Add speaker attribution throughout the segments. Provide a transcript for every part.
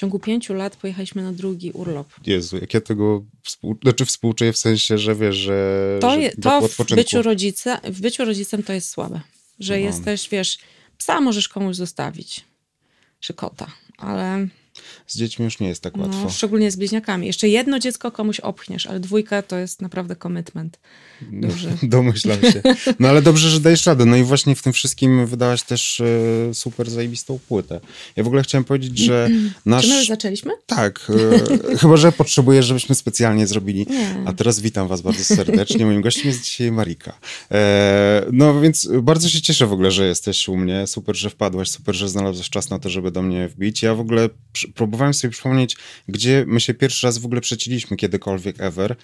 Speaker 1: ciągu pięciu lat pojechaliśmy na drugi urlop.
Speaker 2: Jezu, jak ja tego współ... znaczy współczuję w sensie, że wiesz, że.
Speaker 1: To,
Speaker 2: że
Speaker 1: je, to w, byciu rodzica, w byciu rodzicem to jest słabe. Że no. jesteś, wiesz, psa możesz komuś zostawić, czy kota, ale
Speaker 2: z dziećmi już nie jest tak łatwo. No,
Speaker 1: szczególnie z bliźniakami. Jeszcze jedno dziecko komuś opchniesz, ale dwójka to jest naprawdę commitment duży.
Speaker 2: Domyślam się. No ale dobrze, że dajesz radę. No i właśnie w tym wszystkim wydałaś też e, super zajebistą płytę. Ja w ogóle chciałem powiedzieć, że nasz...
Speaker 1: Czy my już zaczęliśmy?
Speaker 2: Tak. E, chyba, że potrzebujesz, żebyśmy specjalnie zrobili. Nie. A teraz witam was bardzo serdecznie. Moim gościem jest dzisiaj Marika. E, no więc bardzo się cieszę w ogóle, że jesteś u mnie. Super, że wpadłaś. Super, że znalazłeś czas na to, żeby do mnie wbić. Ja w ogóle próbowałem sobie przypomnieć, gdzie my się pierwszy raz w ogóle przeciliśmy kiedykolwiek ever.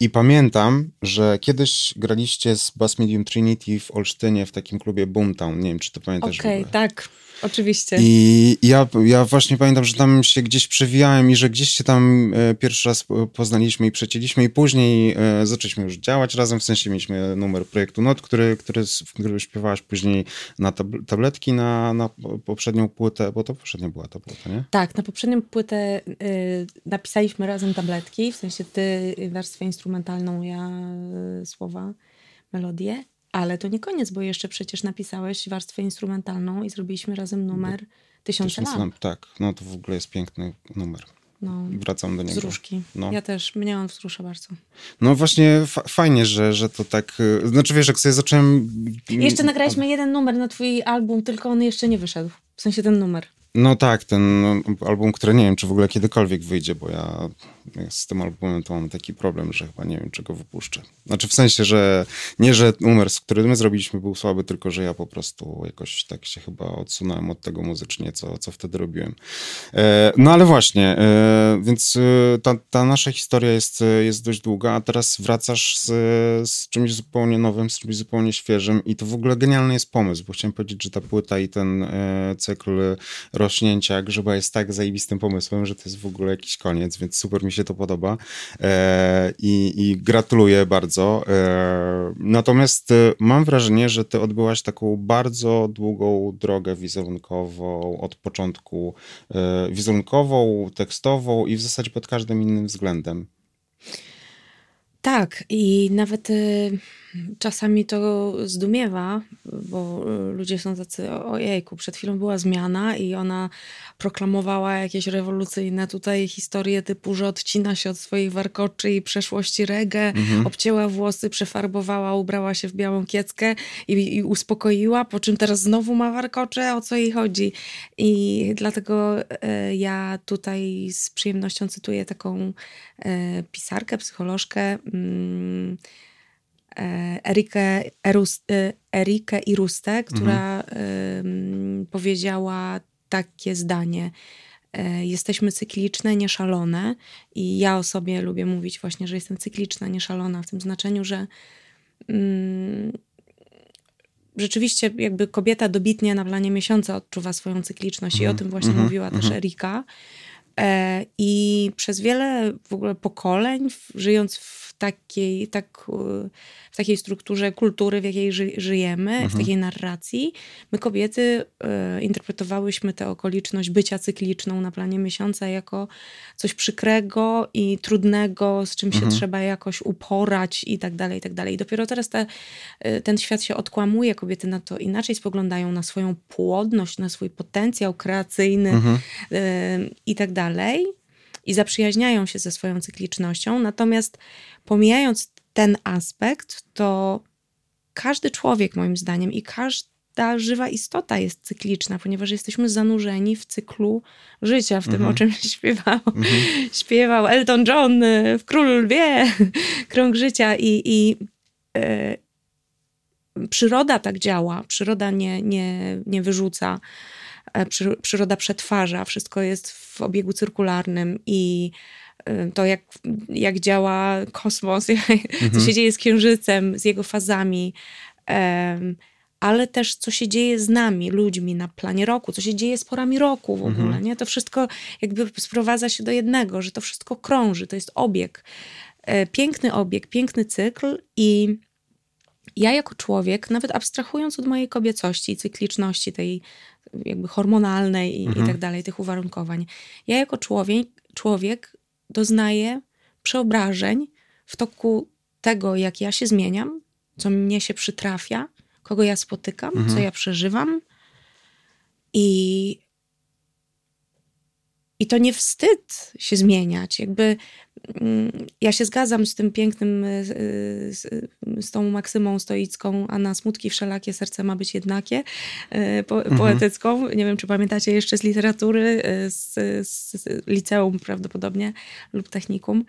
Speaker 2: I pamiętam, że kiedyś graliście z Bass Medium Trinity w Olsztynie w takim klubie Boomtown. Nie wiem, czy to pamiętasz
Speaker 1: Okej, okay, tak. Oczywiście.
Speaker 2: I ja, ja właśnie pamiętam, że tam się gdzieś przewijałem i że gdzieś się tam e, pierwszy raz poznaliśmy i przecięliśmy i później e, zaczęliśmy już działać razem, w sensie mieliśmy numer projektu NOT, który, który, śpiewałaś później na tabletki na, na poprzednią płytę, bo to poprzednia była ta płyta, nie?
Speaker 1: Tak, na poprzednią płytę y, napisaliśmy razem tabletki, w sensie ty warstwę instrumentalną, ja słowa, melodię. Ale to nie koniec, bo jeszcze przecież napisałeś warstwę instrumentalną i zrobiliśmy razem numer Tysiące lamp.
Speaker 2: Tak, no to w ogóle jest piękny numer. No, Wracam do niego.
Speaker 1: Wzruszki. No. Ja też, mnie on wzrusza bardzo.
Speaker 2: No właśnie fajnie, że, że to tak... Y, znaczy wiesz, jak sobie zacząłem...
Speaker 1: Jeszcze nagraliśmy jeden numer na twój album, tylko on jeszcze nie wyszedł. W sensie ten numer.
Speaker 2: No tak, ten album, który nie wiem, czy w ogóle kiedykolwiek wyjdzie, bo ja z tym albumem to mam taki problem, że chyba nie wiem, czego wypuszczę. Znaczy w sensie, że nie, że numer, który my zrobiliśmy był słaby, tylko że ja po prostu jakoś tak się chyba odsunąłem od tego muzycznie, co, co wtedy robiłem. E, no ale właśnie, e, więc e, ta, ta nasza historia jest, jest dość długa, a teraz wracasz z, z czymś zupełnie nowym, z czymś zupełnie świeżym i to w ogóle genialny jest pomysł, bo chciałem powiedzieć, że ta płyta i ten cykl rośnięcia grzyba jest tak zajebistym pomysłem, że to jest w ogóle jakiś koniec, więc super mi się to podoba e, i, i gratuluję bardzo. E, natomiast e, mam wrażenie, że ty odbyłaś taką bardzo długą drogę wizerunkową od początku, wizerunkową, tekstową i w zasadzie pod każdym innym względem.
Speaker 1: Tak, i nawet czasami to zdumiewa, bo y, ludzie są tacy, ojejku, przed chwilą była zmiana i ona proklamowała jakieś rewolucyjne tutaj historie typu, że odcina się od swoich warkoczy i przeszłości reggae, mhm. obcięła włosy, przefarbowała, ubrała się w białą kieckę i, i uspokoiła, po czym teraz znowu ma warkocze, o co jej chodzi. I dlatego e, ja tutaj z przyjemnością cytuję taką e, pisarkę, psycholożkę, mm, Erikę, Erus, e, Erikę Iruste, która mhm. powiedziała takie zdanie. E, jesteśmy cykliczne, nieszalone i ja o sobie lubię mówić właśnie, że jestem cykliczna, nieszalona w tym znaczeniu, że mm, rzeczywiście jakby kobieta dobitnie na planie miesiąca odczuwa swoją cykliczność mm, i o mhm. tym właśnie mm, mówiła mm. też mhm. Erika. E, I przez wiele w ogóle pokoleń, żyjąc w takiej, tak, w takiej strukturze kultury, w jakiej ży, żyjemy, mhm. w takiej narracji, my kobiety e, interpretowałyśmy tę okoliczność bycia cykliczną na planie miesiąca jako coś przykrego i trudnego, z czym mhm. się trzeba jakoś uporać i tak dalej, i tak dalej. I dopiero teraz te, e, ten świat się odkłamuje, kobiety na to inaczej spoglądają, na swoją płodność, na swój potencjał kreacyjny mhm. e, i tak dalej i zaprzyjaźniają się ze swoją cyklicznością. Natomiast pomijając ten aspekt, to każdy człowiek, moim zdaniem, i każda żywa istota jest cykliczna, ponieważ jesteśmy zanurzeni w cyklu życia, w tym, mhm. o czym śpiewał, mhm. śpiewał Elton John w Król Lwie, krąg życia i, i e, przyroda tak działa, przyroda nie, nie, nie wyrzuca przyroda przetwarza, wszystko jest w obiegu cyrkularnym i e, to, jak, jak działa kosmos, mhm. co się dzieje z Księżycem, z jego fazami, ale też co się dzieje z nami, ludźmi na planie roku, co się dzieje z porami roku w ogóle. Mhm. Nie? To wszystko jakby sprowadza się do jednego, że to wszystko krąży, to jest obieg. E, piękny obieg, piękny cykl i ja jako człowiek, nawet abstrahując od mojej kobiecości, cykliczności, tej jakby hormonalnej i,
Speaker 2: Mhm.
Speaker 1: i tak dalej, tych uwarunkowań, ja jako człowiek, człowiek doznaję przeobrażeń w toku tego, jak ja się zmieniam, co mnie się przytrafia, kogo ja spotykam,
Speaker 2: Mhm.
Speaker 1: co ja przeżywam. I, I to nie wstyd się zmieniać. Jakby mm, ja się zgadzam z tym pięknym, y, z, z tą maksymą stoicką, a na smutki wszelakie serce ma być jednakie, y, po, poetycką. Nie wiem, czy pamiętacie jeszcze z literatury, y, z, z, z liceum prawdopodobnie lub technikum.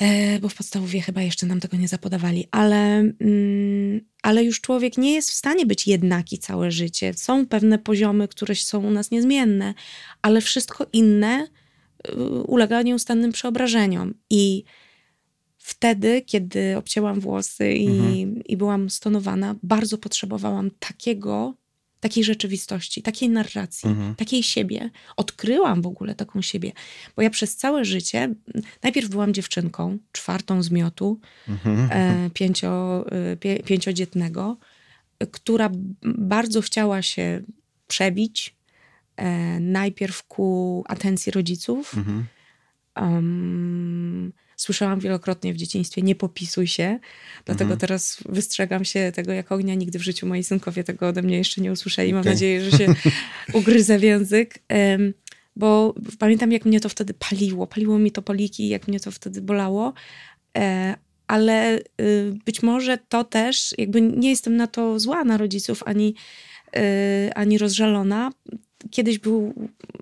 Speaker 1: E, bo w podstawowie chyba jeszcze nam tego nie zapodawali, ale, mm, ale już człowiek nie jest w stanie być jednaki całe życie. Są pewne poziomy, które są u nas niezmienne, ale wszystko inne y, ulega nieustannym przeobrażeniom. I wtedy, kiedy obcięłam włosy i,
Speaker 2: Mhm.
Speaker 1: i byłam stonowana, bardzo potrzebowałam takiego, takiej rzeczywistości, takiej narracji,
Speaker 2: Mhm.
Speaker 1: takiej siebie. Odkryłam w ogóle taką siebie, bo ja przez całe życie, najpierw byłam dziewczynką, czwartą z miotu,
Speaker 2: Mhm.
Speaker 1: e, pięcio, e, pię, pięciodzietnego, która bardzo chciała się przebić e, najpierw ku atencji rodziców.
Speaker 2: Mhm.
Speaker 1: Um, słyszałam wielokrotnie w dzieciństwie, nie popisuj się, dlatego
Speaker 2: Mhm.
Speaker 1: teraz wystrzegam się tego jak ognia. Nigdy w życiu moi synkowie tego ode mnie jeszcze nie usłyszeli. Mam
Speaker 2: Okej.
Speaker 1: nadzieję, że się ugryzę w język. Em, bo pamiętam, jak mnie to wtedy paliło. Paliło mi to poliki, jak mnie to wtedy bolało. E, ale y, być może to też, jakby nie jestem na to zła na rodziców, ani, y, ani rozżalona. Kiedyś był,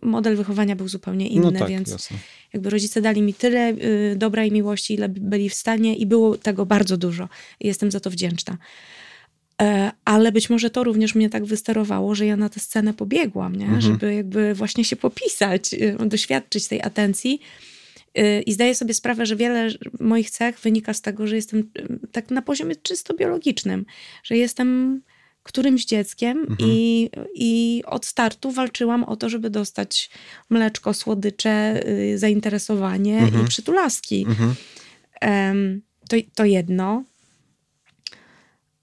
Speaker 1: model wychowania był zupełnie inny,
Speaker 2: No tak,
Speaker 1: więc
Speaker 2: jasne.
Speaker 1: Jakby rodzice dali mi tyle y, dobra i miłości, ile byli w stanie i było tego bardzo dużo. Jestem za to wdzięczna. E, ale być może to również mnie tak wysterowało, że ja na tę scenę pobiegłam, nie?
Speaker 2: Mhm.
Speaker 1: żeby jakby właśnie się popisać, y, doświadczyć tej atencji. Y, I zdaję sobie sprawę, że wiele moich cech wynika z tego, że jestem tak na poziomie czysto biologicznym, że jestem którymś dzieckiem
Speaker 2: Mhm.
Speaker 1: i, i od startu walczyłam o to, żeby dostać mleczko, słodycze, y, zainteresowanie
Speaker 2: Mhm.
Speaker 1: i przytulaski.
Speaker 2: Mhm.
Speaker 1: Em, to, to jedno.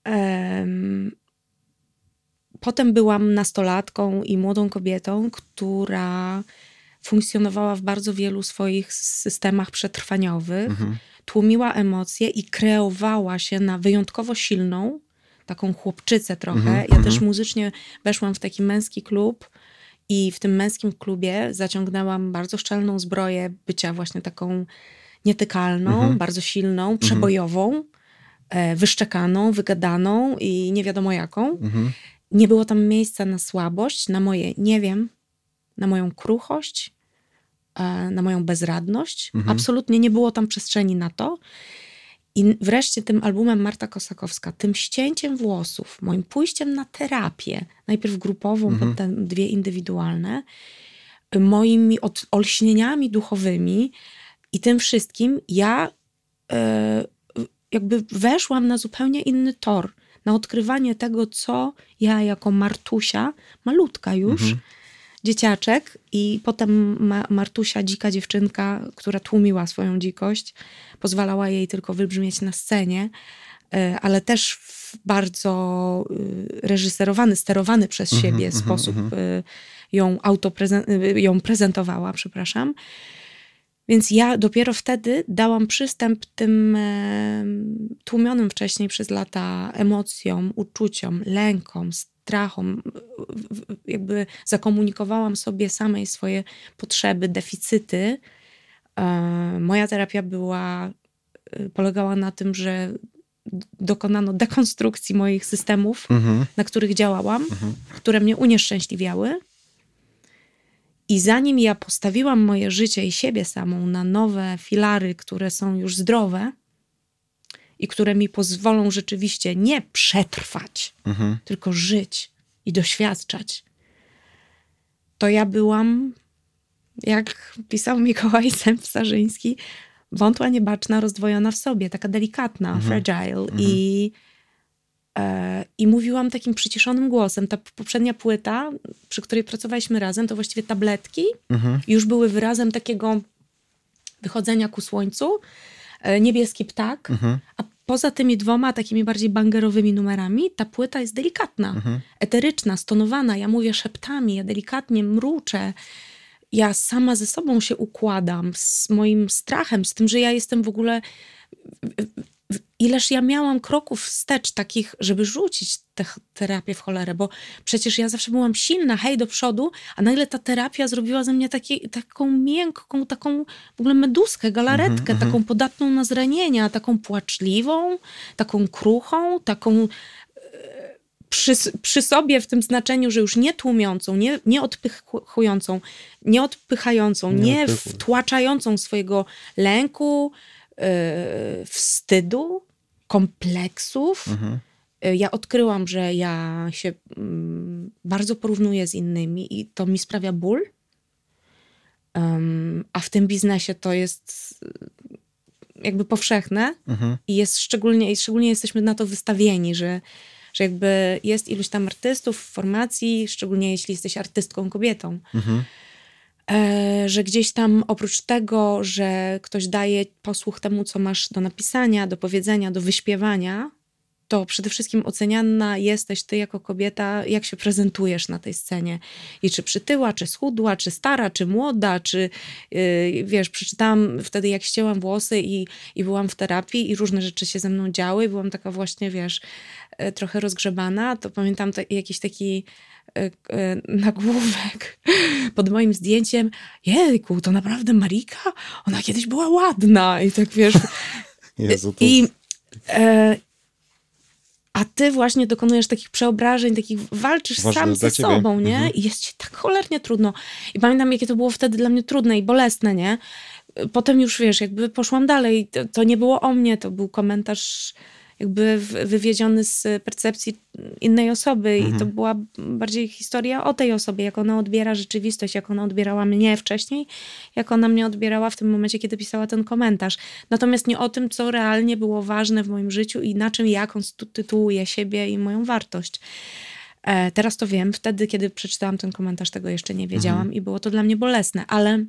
Speaker 1: Em, potem byłam nastolatką i młodą kobietą, która funkcjonowała w bardzo wielu swoich systemach przetrwaniowych,
Speaker 2: Mhm.
Speaker 1: tłumiła emocje i kreowała się na wyjątkowo silną, taką chłopczycę trochę.
Speaker 2: Mhm,
Speaker 1: Ja
Speaker 2: mhm.
Speaker 1: też muzycznie weszłam w taki męski klub i w tym męskim klubie zaciągnęłam bardzo szczelną zbroję bycia właśnie taką nietykalną,
Speaker 2: Mhm.
Speaker 1: bardzo silną, przebojową, e, wyszczekaną, wygadaną i nie wiadomo jaką.
Speaker 2: Mhm.
Speaker 1: Nie było tam miejsca na słabość, na moje nie wiem, na moją kruchość, e, na moją bezradność.
Speaker 2: Mhm.
Speaker 1: Absolutnie nie było tam przestrzeni na to. I wreszcie tym albumem Marta Kosakowska, tym ścięciem włosów, moim pójściem na terapię, najpierw grupową,
Speaker 2: Mhm.
Speaker 1: potem dwie indywidualne, moimi od, olśnieniami duchowymi i tym wszystkim ja e, jakby weszłam na zupełnie inny tor, na odkrywanie tego, co ja jako Martusia, malutka już,
Speaker 2: Mhm.
Speaker 1: Dzieciaczek i potem ma Martusia, dzika dziewczynka, która tłumiła swoją dzikość, pozwalała jej tylko wybrzmieć na scenie, e, ale też w bardzo y, reżyserowany, sterowany przez
Speaker 2: Mhm,
Speaker 1: siebie
Speaker 2: mhm,
Speaker 1: sposób
Speaker 2: mhm.
Speaker 1: y, ją, autoprezen- y, ją prezentowała, przepraszam. Więc ja dopiero wtedy dałam przystęp tym e, tłumionym wcześniej przez lata emocjom, uczuciom, lękom, w- Jakby zakomunikowałam sobie samej swoje potrzeby, deficyty. E, Moja terapia była, e, polegała na tym, że dokonano dekonstrukcji moich systemów,
Speaker 2: Mhm.
Speaker 1: na których działałam, które mnie unieszczęśliwiały. I zanim ja postawiłam moje życie i siebie samą na nowe filary, które są już zdrowe i które mi pozwolą rzeczywiście nie przetrwać,
Speaker 2: Mhm.
Speaker 1: tylko żyć i doświadczać, to ja byłam, jak pisał Mikołaj Sęp-Starzyński, wątła, niebaczna, rozdwojona w sobie, taka delikatna, fragile. I, e, I mówiłam takim przyciszonym głosem. Ta poprzednia płyta, przy której pracowaliśmy razem, to właściwie tabletki,
Speaker 2: Mhm.
Speaker 1: już były wyrazem takiego wychodzenia ku słońcu. E, Niebieski ptak,
Speaker 2: Mhm.
Speaker 1: a poza tymi dwoma takimi bardziej bangerowymi numerami, ta płyta jest delikatna,
Speaker 2: Mhm.
Speaker 1: eteryczna, stonowana. Ja mówię szeptami, ja delikatnie mruczę. Ja sama ze sobą się układam, z moim strachem, z tym, że ja jestem w ogóle. Ileż ja miałam kroków wstecz takich, żeby rzucić tę terapię w cholerę, bo przecież ja zawsze byłam silna, hej, do przodu, a nagle ta terapia zrobiła ze mnie taki, taką miękką, taką w ogóle meduskę, galaretkę, taką podatną na zranienia, taką płaczliwą, taką kruchą, taką przy, przy sobie w tym znaczeniu, że już nie tłumiącą, nie, nie odpychującą, nie odpychającą,
Speaker 2: Nie
Speaker 1: nie, wtłaczającą swojego lęku, yy, wstydu, kompleksów.
Speaker 2: Mhm.
Speaker 1: Y, Ja odkryłam, że ja się mm, bardzo porównuję z innymi i to mi sprawia ból. Em, a w tym biznesie to jest y, jakby powszechne
Speaker 2: Mhm.
Speaker 1: i jest szczególnie, i szczególnie jesteśmy na to wystawieni, że, że jakby jest iluś tam artystów w formacji, szczególnie jeśli jesteś artystką kobietą,
Speaker 2: Mhm.
Speaker 1: E, że gdzieś tam oprócz tego, że ktoś daje posłuch temu, co masz do napisania, do powiedzenia, do wyśpiewania, to przede wszystkim oceniana jesteś ty jako kobieta, jak się prezentujesz na tej scenie. I czy przytyła, czy schudła, czy stara, czy młoda, czy yy, wiesz, przeczytałam wtedy, jak ścięłam włosy i, i byłam w terapii i różne rzeczy się ze mną działy. Byłam taka właśnie, wiesz, e, trochę rozgrzebana. To pamiętam ta, jakiś taki nagłówek pod moim zdjęciem. Jejku, to naprawdę Marika? Ona kiedyś była ładna. I tak wiesz,
Speaker 2: Jezu, to...
Speaker 1: i, e, a ty właśnie dokonujesz takich przeobrażeń, takich walczysz
Speaker 2: Ważne
Speaker 1: sam ze sobą, nie?
Speaker 2: Mhm.
Speaker 1: I jest ci tak cholernie trudno. I pamiętam, jakie to było wtedy dla mnie trudne i bolesne, nie? Potem już, wiesz, jakby poszłam dalej. To, to nie było o mnie, to był komentarz jakby w- wywiedziony z percepcji innej osoby i to była bardziej historia o tej osobie, jak ona odbiera rzeczywistość, jak ona odbierała mnie wcześniej, jak ona mnie odbierała w tym momencie, kiedy pisała ten komentarz. Natomiast nie o tym, co realnie było ważne w moim życiu i na czym ja konstytuuję siebie i moją wartość. E, teraz to wiem, wtedy, kiedy przeczytałam ten komentarz, tego jeszcze nie wiedziałam i było to dla mnie bolesne, ale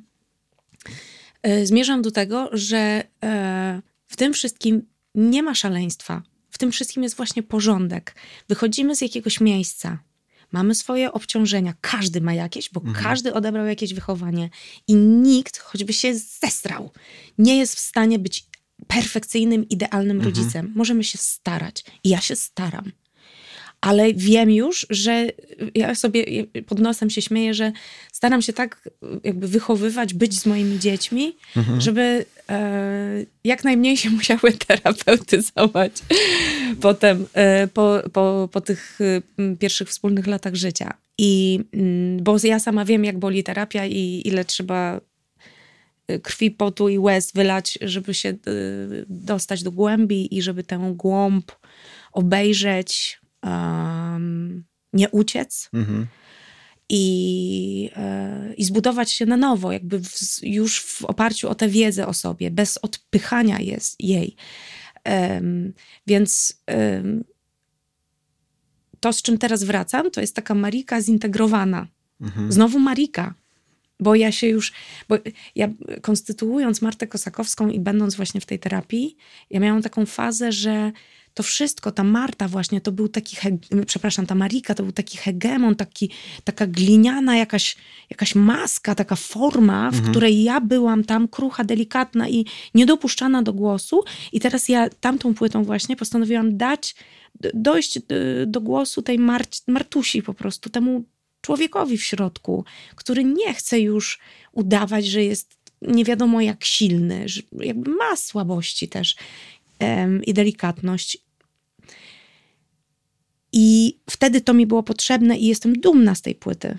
Speaker 1: e, zmierzam do tego, że e, w tym wszystkim nie ma szaleństwa. W tym wszystkim jest właśnie porządek. Wychodzimy z jakiegoś miejsca, mamy swoje obciążenia, każdy ma jakieś, bo każdy odebrał jakieś wychowanie i nikt, choćby się zesrał, nie jest w stanie być perfekcyjnym, idealnym rodzicem. Możemy się starać i ja się staram ale wiem już, że ja sobie pod nosem się śmieję, że staram się tak jakby wychowywać, być z moimi dziećmi, żeby e, jak najmniej się musiały terapeutyzować potem e, po, po, po tych e, pierwszych wspólnych latach życia. I mm, bo ja sama wiem, jak boli terapia i ile trzeba e, krwi, potu i łez wylać, żeby się e, dostać do głębi i żeby tę głąb obejrzeć, em, nie uciec
Speaker 2: Mhm.
Speaker 1: i, e, i zbudować się na nowo, jakby w, już w oparciu o tę wiedzę o sobie, bez odpychania jest, jej. Em, więc em, to, z czym teraz wracam, to jest taka Marika zintegrowana. Znowu Marika. Bo ja się już, bo ja konstytuując Martę Kosakowską i będąc właśnie w tej terapii, ja miałam taką fazę, że to wszystko, ta Marta właśnie, to był taki, he- przepraszam, ta Marika to był taki hegemon, taki, taka gliniana jakaś, jakaś maska, taka forma, w której ja byłam tam krucha, delikatna i niedopuszczana do głosu. I teraz ja tamtą płytą właśnie postanowiłam dać, dojść do, do głosu tej Marci, Martusi po prostu, temu człowiekowi w środku, który nie chce już udawać, że jest nie wiadomo jak silny, że jakby ma słabości też i delikatność. I wtedy to mi było potrzebne i jestem dumna z tej płyty.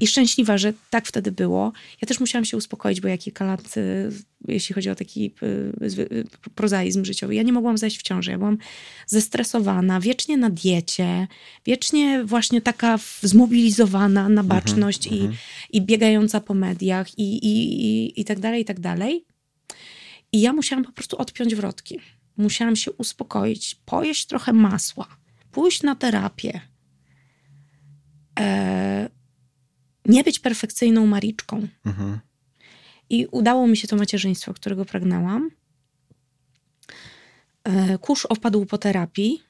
Speaker 1: I szczęśliwa, że tak wtedy było. Ja też musiałam się uspokoić, bo ja kilka lat, y, jeśli chodzi o taki y, y, prozaizm życiowy, ja nie mogłam zajść w ciąży. Ja byłam zestresowana, wiecznie na diecie, wiecznie właśnie taka zmobilizowana na baczność i, i biegająca po mediach i, i, i, i tak dalej, i tak dalej. I ja musiałam po prostu odpiąć wrotki. Musiałam się uspokoić, pojeść trochę masła, pójść na terapię. E, nie być perfekcyjną Mariczką.
Speaker 2: Mhm.
Speaker 1: I udało mi się to macierzyństwo, którego pragnęłam. E, kurz opadł po terapii.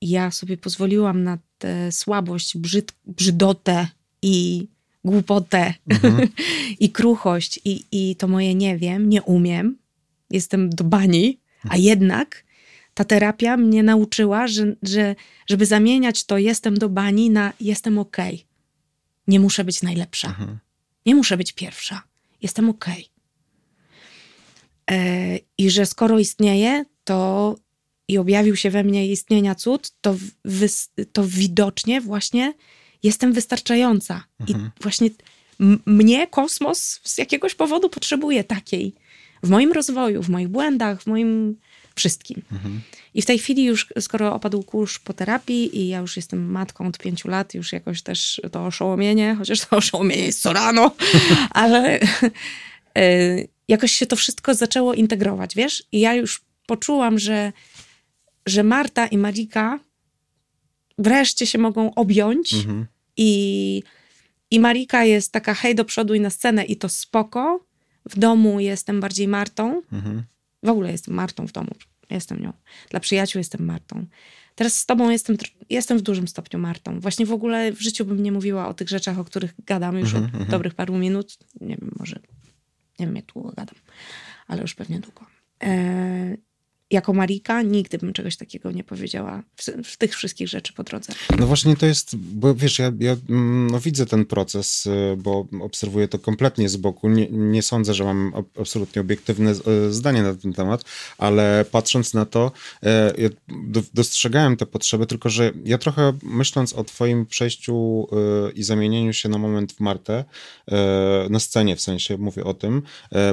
Speaker 1: Ja sobie pozwoliłam na tę słabość, brzyd, brzydotę i głupotę mhm. i kruchość i, i to moje nie wiem, nie umiem, jestem do bani, a jednak ta terapia mnie nauczyła, że, że żeby zamieniać to jestem do bani na jestem okej. Okay. Nie muszę być najlepsza. Mhm. Nie muszę być pierwsza. Jestem okej. Okay. E, I że skoro istnieje, to i objawił się we mnie istnienia cud, to, to widocznie właśnie jestem wystarczająca. Mhm. I właśnie mnie kosmos z jakiegoś powodu potrzebuje takiej. W moim rozwoju, w moich błędach, w moim wszystkim. Mhm. I w tej chwili już, skoro opadł kurz po terapii i ja już jestem matką od pięciu lat, już jakoś też to oszołomienie, chociaż to oszołomienie jest co rano, ale y, jakoś się to wszystko zaczęło integrować, wiesz? I ja już poczułam, że, że Marta i Marika wreszcie się mogą objąć mhm. i, i Marika jest taka hej do przodu i na scenę i to spoko. W domu jestem bardziej Martą. Mhm. W ogóle jestem Martą w domu. Jestem nią. Dla przyjaciół jestem Martą. Teraz z tobą jestem, jestem w dużym stopniu Martą. Właśnie w ogóle w życiu bym nie mówiła o tych rzeczach, o których gadam już mhm, od mhm. dobrych paru minut. Nie wiem, może nie wiem jak długo gadam, ale już pewnie długo. E, jako Marika nigdy bym czegoś takiego nie powiedziała w, w, tych wszystkich rzeczy po drodze.
Speaker 2: No właśnie to jest, bo wiesz, ja, ja mm, no widzę ten proces, y, bo obserwuję to kompletnie z boku. Nie, nie sądzę, że mam absolutnie obiektywne y, zdanie na ten temat, ale patrząc na to, e, ja dostrzegałem te potrzeby, tylko że ja trochę myśląc o twoim przejściu y, i zamienieniu się na moment w Martę, na scenie w sensie, mówię o tym,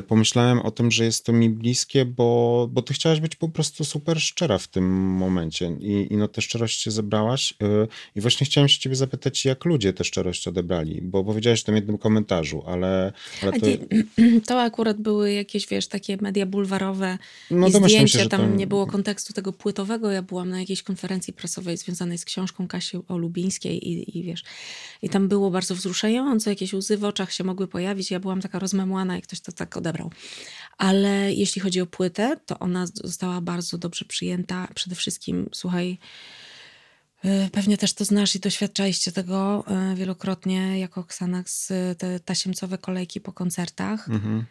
Speaker 2: pomyślałem o tym, że jest to mi bliskie, bo, bo ty chciałaś być po prostu super szczera w tym momencie. I, i no tę szczerość się zebrałaś yy, i właśnie chciałem się ciebie zapytać, jak ludzie tę szczerość odebrali, bo powiedziałeś w tym jednym komentarzu, ale... ale
Speaker 1: to... to akurat były jakieś, wiesz, takie media bulwarowe no, i zdjęcie, się, tam nie było kontekstu tego płytowego, ja byłam na jakiejś konferencji prasowej związanej z książką Kasi Olubińskiej i, i wiesz, i tam było bardzo wzruszająco, jakieś łzy w oczach się mogły pojawić, ja byłam taka rozmemłana i ktoś to tak odebrał. Ale jeśli chodzi o płytę, to ona została bardzo dobrze przyjęta. Przede wszystkim, słuchaj, y, Pewnie też to znasz i doświadczaliście tego y, wielokrotnie jako Xanax, y, te tasiemcowe kolejki po koncertach. Mhm.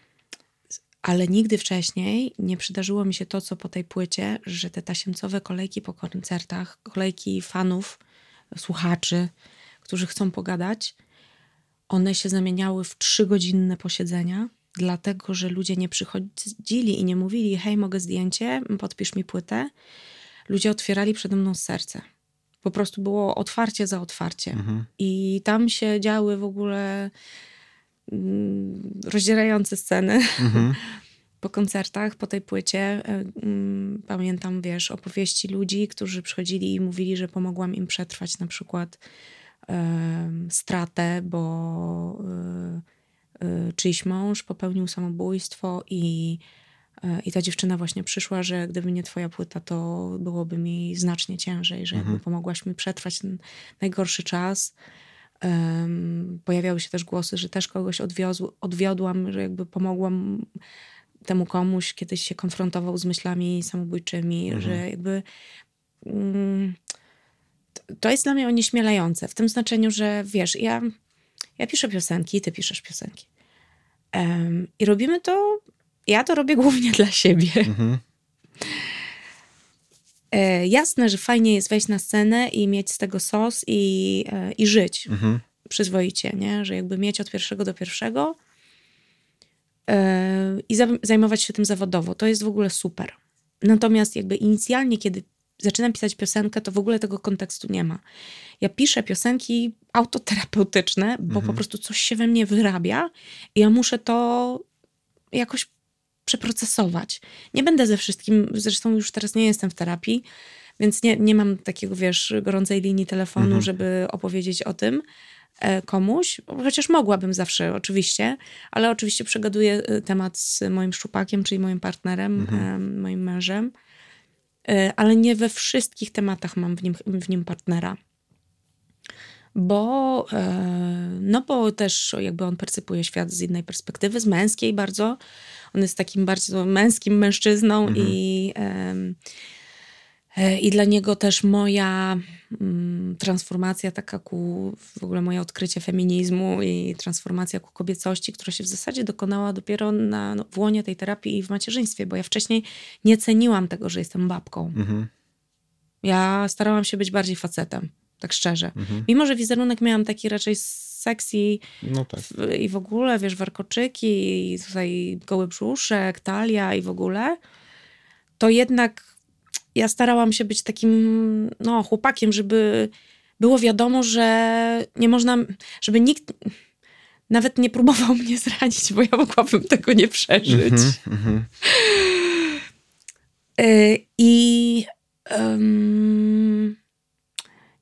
Speaker 1: Ale nigdy wcześniej nie przydarzyło mi się to, co po tej płycie, że te tasiemcowe kolejki po koncertach, kolejki fanów, słuchaczy, którzy chcą pogadać, one się zamieniały w trzygodzinne posiedzenia dlatego że ludzie nie przychodzili i nie mówili: Hej, mogę zdjęcie, podpisz mi płytę. Ludzie otwierali przede mną serce. Po prostu było otwarcie za otwarcie. Mhm. I tam się działy w ogóle mm, rozdzierające sceny. Mhm. po koncertach, po tej płycie, e, mm, pamiętam, wiesz, opowieści ludzi, którzy przychodzili i mówili, że pomogłam im przetrwać na przykład stratę, bo e, czyjś mąż popełnił samobójstwo i, y, i ta dziewczyna właśnie przyszła, że gdyby nie twoja płyta, to byłoby mi znacznie ciężej, że mhm. jakby pomogłaś mi przetrwać ten najgorszy czas. Um, pojawiały się też głosy, że też kogoś odwiozł, odwiodłam, że jakby pomogłam temu komuś, kiedyś się konfrontował z myślami samobójczymi, mhm. że jakby um, to jest dla mnie onieśmielające, w tym znaczeniu, że wiesz, ja, ja piszę piosenki, ty piszesz piosenki. Um, I robimy to, ja to robię głównie dla siebie. Mhm. E, jasne, że fajnie jest wejść na scenę i mieć z tego sos i, e, i żyć mhm. przyzwoicie, nie? Że jakby mieć od pierwszego do pierwszego e, i zajmować się tym zawodowo. To jest w ogóle super. Natomiast jakby inicjalnie, kiedy zaczynam pisać piosenkę, to w ogóle tego kontekstu nie ma. Ja piszę piosenki autoterapeutyczne, bo mhm. po prostu coś się we mnie wyrabia i ja muszę to jakoś przeprocesować. Nie będę ze wszystkim, zresztą już teraz nie jestem w terapii, więc nie, nie mam takiego, wiesz, gorącej linii telefonu, mhm. żeby opowiedzieć o tym e, komuś, chociaż mogłabym zawsze, oczywiście, ale oczywiście przegaduję e, temat z moim szczupakiem, czyli moim partnerem, mhm. moim mężem. E, ale nie we wszystkich tematach mam w nim, w nim partnera. Bo, e, no bo też jakby on percypuje świat z innej perspektywy, z męskiej bardzo. On jest takim bardzo męskim mężczyzną mhm. i I dla niego też moja mm, transformacja, taka ku, w ogóle moje odkrycie feminizmu i transformacja ku kobiecości, która się w zasadzie dokonała dopiero na, no, w łonie tej terapii i w macierzyństwie, bo ja wcześniej nie ceniłam tego, że jestem babką. Mhm. Ja starałam się być bardziej facetem, tak szczerze. Mhm. Mimo, że wizerunek miałam taki raczej sexy no tak. w, i w ogóle, wiesz, warkoczyki i tutaj goły brzuszek, talia i w ogóle, to jednak ja starałam się być takim no, chłopakiem, żeby było wiadomo, że nie można, żeby nikt nawet nie próbował mnie zranić, bo ja mogłabym tego nie przeżyć. Mm -hmm, I, um,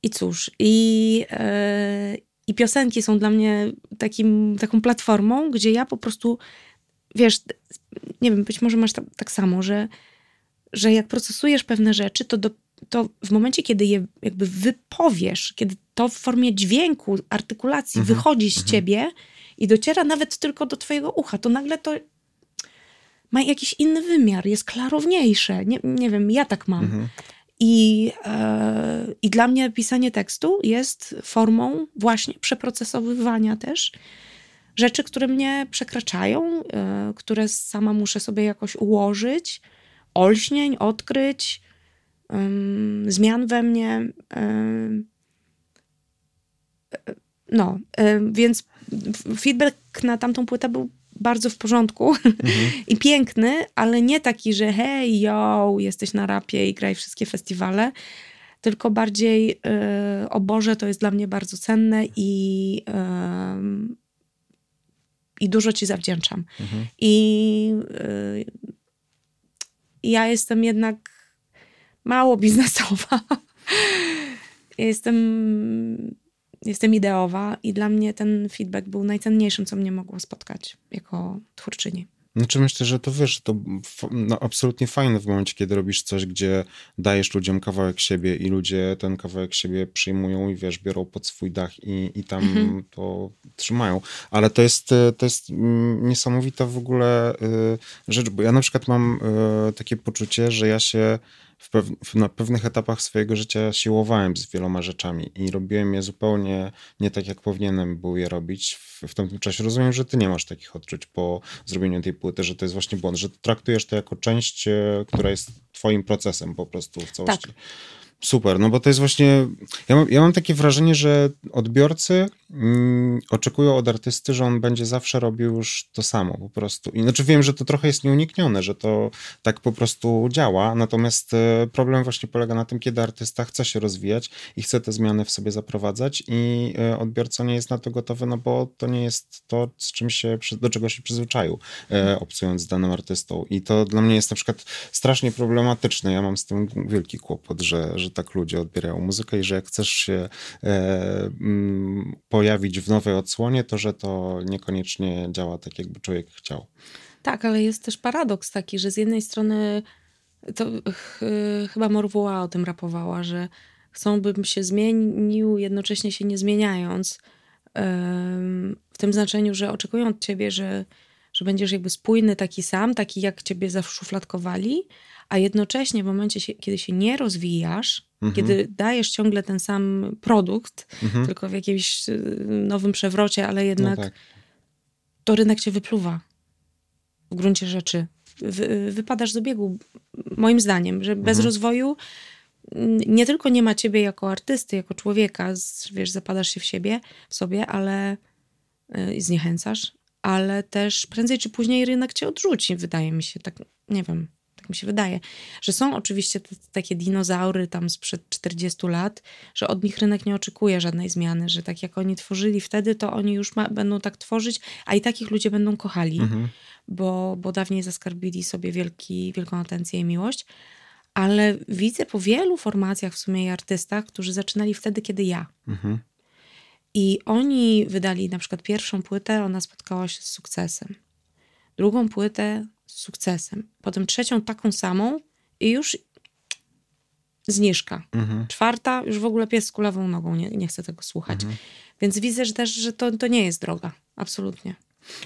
Speaker 1: i cóż, i, e, i piosenki są dla mnie takim, taką platformą, gdzie ja po prostu, wiesz, nie wiem, być może masz tak, tak samo, że że jak procesujesz pewne rzeczy, to, do, to w momencie, kiedy je jakby wypowiesz, kiedy to w formie dźwięku, artykulacji mhm. wychodzi z mhm. ciebie i dociera nawet tylko do twojego ucha, to nagle to ma jakiś inny wymiar, jest klarowniejsze. Nie, nie wiem, ja tak mam. Mhm. I, e, I dla mnie pisanie tekstu jest formą właśnie przeprocesowywania też rzeczy, które mnie przekraczają, e, które sama muszę sobie jakoś ułożyć olśnień, odkryć, um, zmian we mnie. Um, no, um, więc feedback na tamtą płytę był bardzo w porządku mhm. i piękny, ale nie taki, że hej, yo, jesteś na rapie i graj wszystkie festiwale, tylko bardziej y, o Boże, to jest dla mnie bardzo cenne i, i dużo ci zawdzięczam. Mhm. I y, ja jestem jednak mało biznesowa. jestem, jestem ideowa i dla mnie ten feedback był najcenniejszym, co mnie mogło spotkać jako twórczyni.
Speaker 2: Znaczy myślę, że to wiesz, to no, absolutnie fajne w momencie, kiedy robisz coś, gdzie dajesz ludziom kawałek siebie i ludzie ten kawałek siebie przyjmują i wiesz, biorą pod swój dach i, i tam mhm. to trzymają. Ale to jest, to jest mm, niesamowita w ogóle y, rzecz, bo ja na przykład mam y, takie poczucie, że ja się w pew na pewnych etapach swojego życia siłowałem z wieloma rzeczami i robiłem je zupełnie nie tak, jak powinienem był je robić w, w tamtym czasie. Rozumiem, że ty nie masz takich odczuć po zrobieniu tej płyty, że to jest właśnie błąd, że traktujesz to jako część, e, która jest twoim procesem po prostu w całości. Tak. Super, no bo to jest właśnie. Ja mam, ja mam takie wrażenie, że odbiorcy oczekują od artysty, że on będzie zawsze robił już to samo po prostu. I znaczy wiem, że to trochę jest nieuniknione, że to tak po prostu działa. Natomiast e, problem właśnie polega na tym, kiedy artysta chce się rozwijać i chce te zmiany w sobie zaprowadzać, i e, odbiorca nie jest na to gotowy, no bo to nie jest to, z czym się, do czego się przyzwyczaił, e, obcując z danym artystą. I to dla mnie jest na przykład strasznie problematyczne. Ja mam z tym wielki kłopot, że, że tak ludzie odbierają muzykę i że jak chcesz się e, mm, pojawić w nowej odsłonie, to że to niekoniecznie działa tak, jakby człowiek chciał.
Speaker 1: Tak, ale jest też paradoks taki, że z jednej strony to ch, chyba Morwuła o tym rapowała, że chcą, bym się zmienił, jednocześnie się nie zmieniając. W tym znaczeniu, że oczekują od ciebie, że, że będziesz jakby spójny, taki sam, taki jak ciebie zaszufladkowali, a jednocześnie w momencie, kiedy się nie rozwijasz, mhm. kiedy dajesz ciągle ten sam produkt, mhm. tylko w jakimś y, nowym przewrocie, ale jednak no tak. to rynek cię wypluwa w gruncie rzeczy. Wy, wypadasz z obiegu, moim zdaniem, że bez mhm. rozwoju nie tylko nie ma ciebie jako artysty, jako człowieka, wiesz, zapadasz się w siebie, w sobie, ale yy, zniechęcasz, ale też prędzej czy później rynek cię odrzuci, wydaje mi się, tak, nie wiem mi się wydaje, że są oczywiście te, takie dinozaury tam sprzed 40 lat, że od nich rynek nie oczekuje żadnej zmiany, że tak jak oni tworzyli wtedy, to oni już ma, będą tak tworzyć, a i takich ludzie będą kochali, mhm. bo, bo dawniej zaskarbili sobie wielki, wielką atencję i miłość. Ale widzę po wielu formacjach w sumie i artystach, którzy zaczynali wtedy, kiedy ja. Mhm. I oni wydali na przykład pierwszą płytę, ona spotkała się z sukcesem. Drugą płytę sukcesem. Potem trzecią taką samą i już zniżka. Mhm. Czwarta już w ogóle pies z kulawą nogą, nie, nie chcę tego słuchać. Mhm. Więc widzę że też, że to, to nie jest droga. Absolutnie.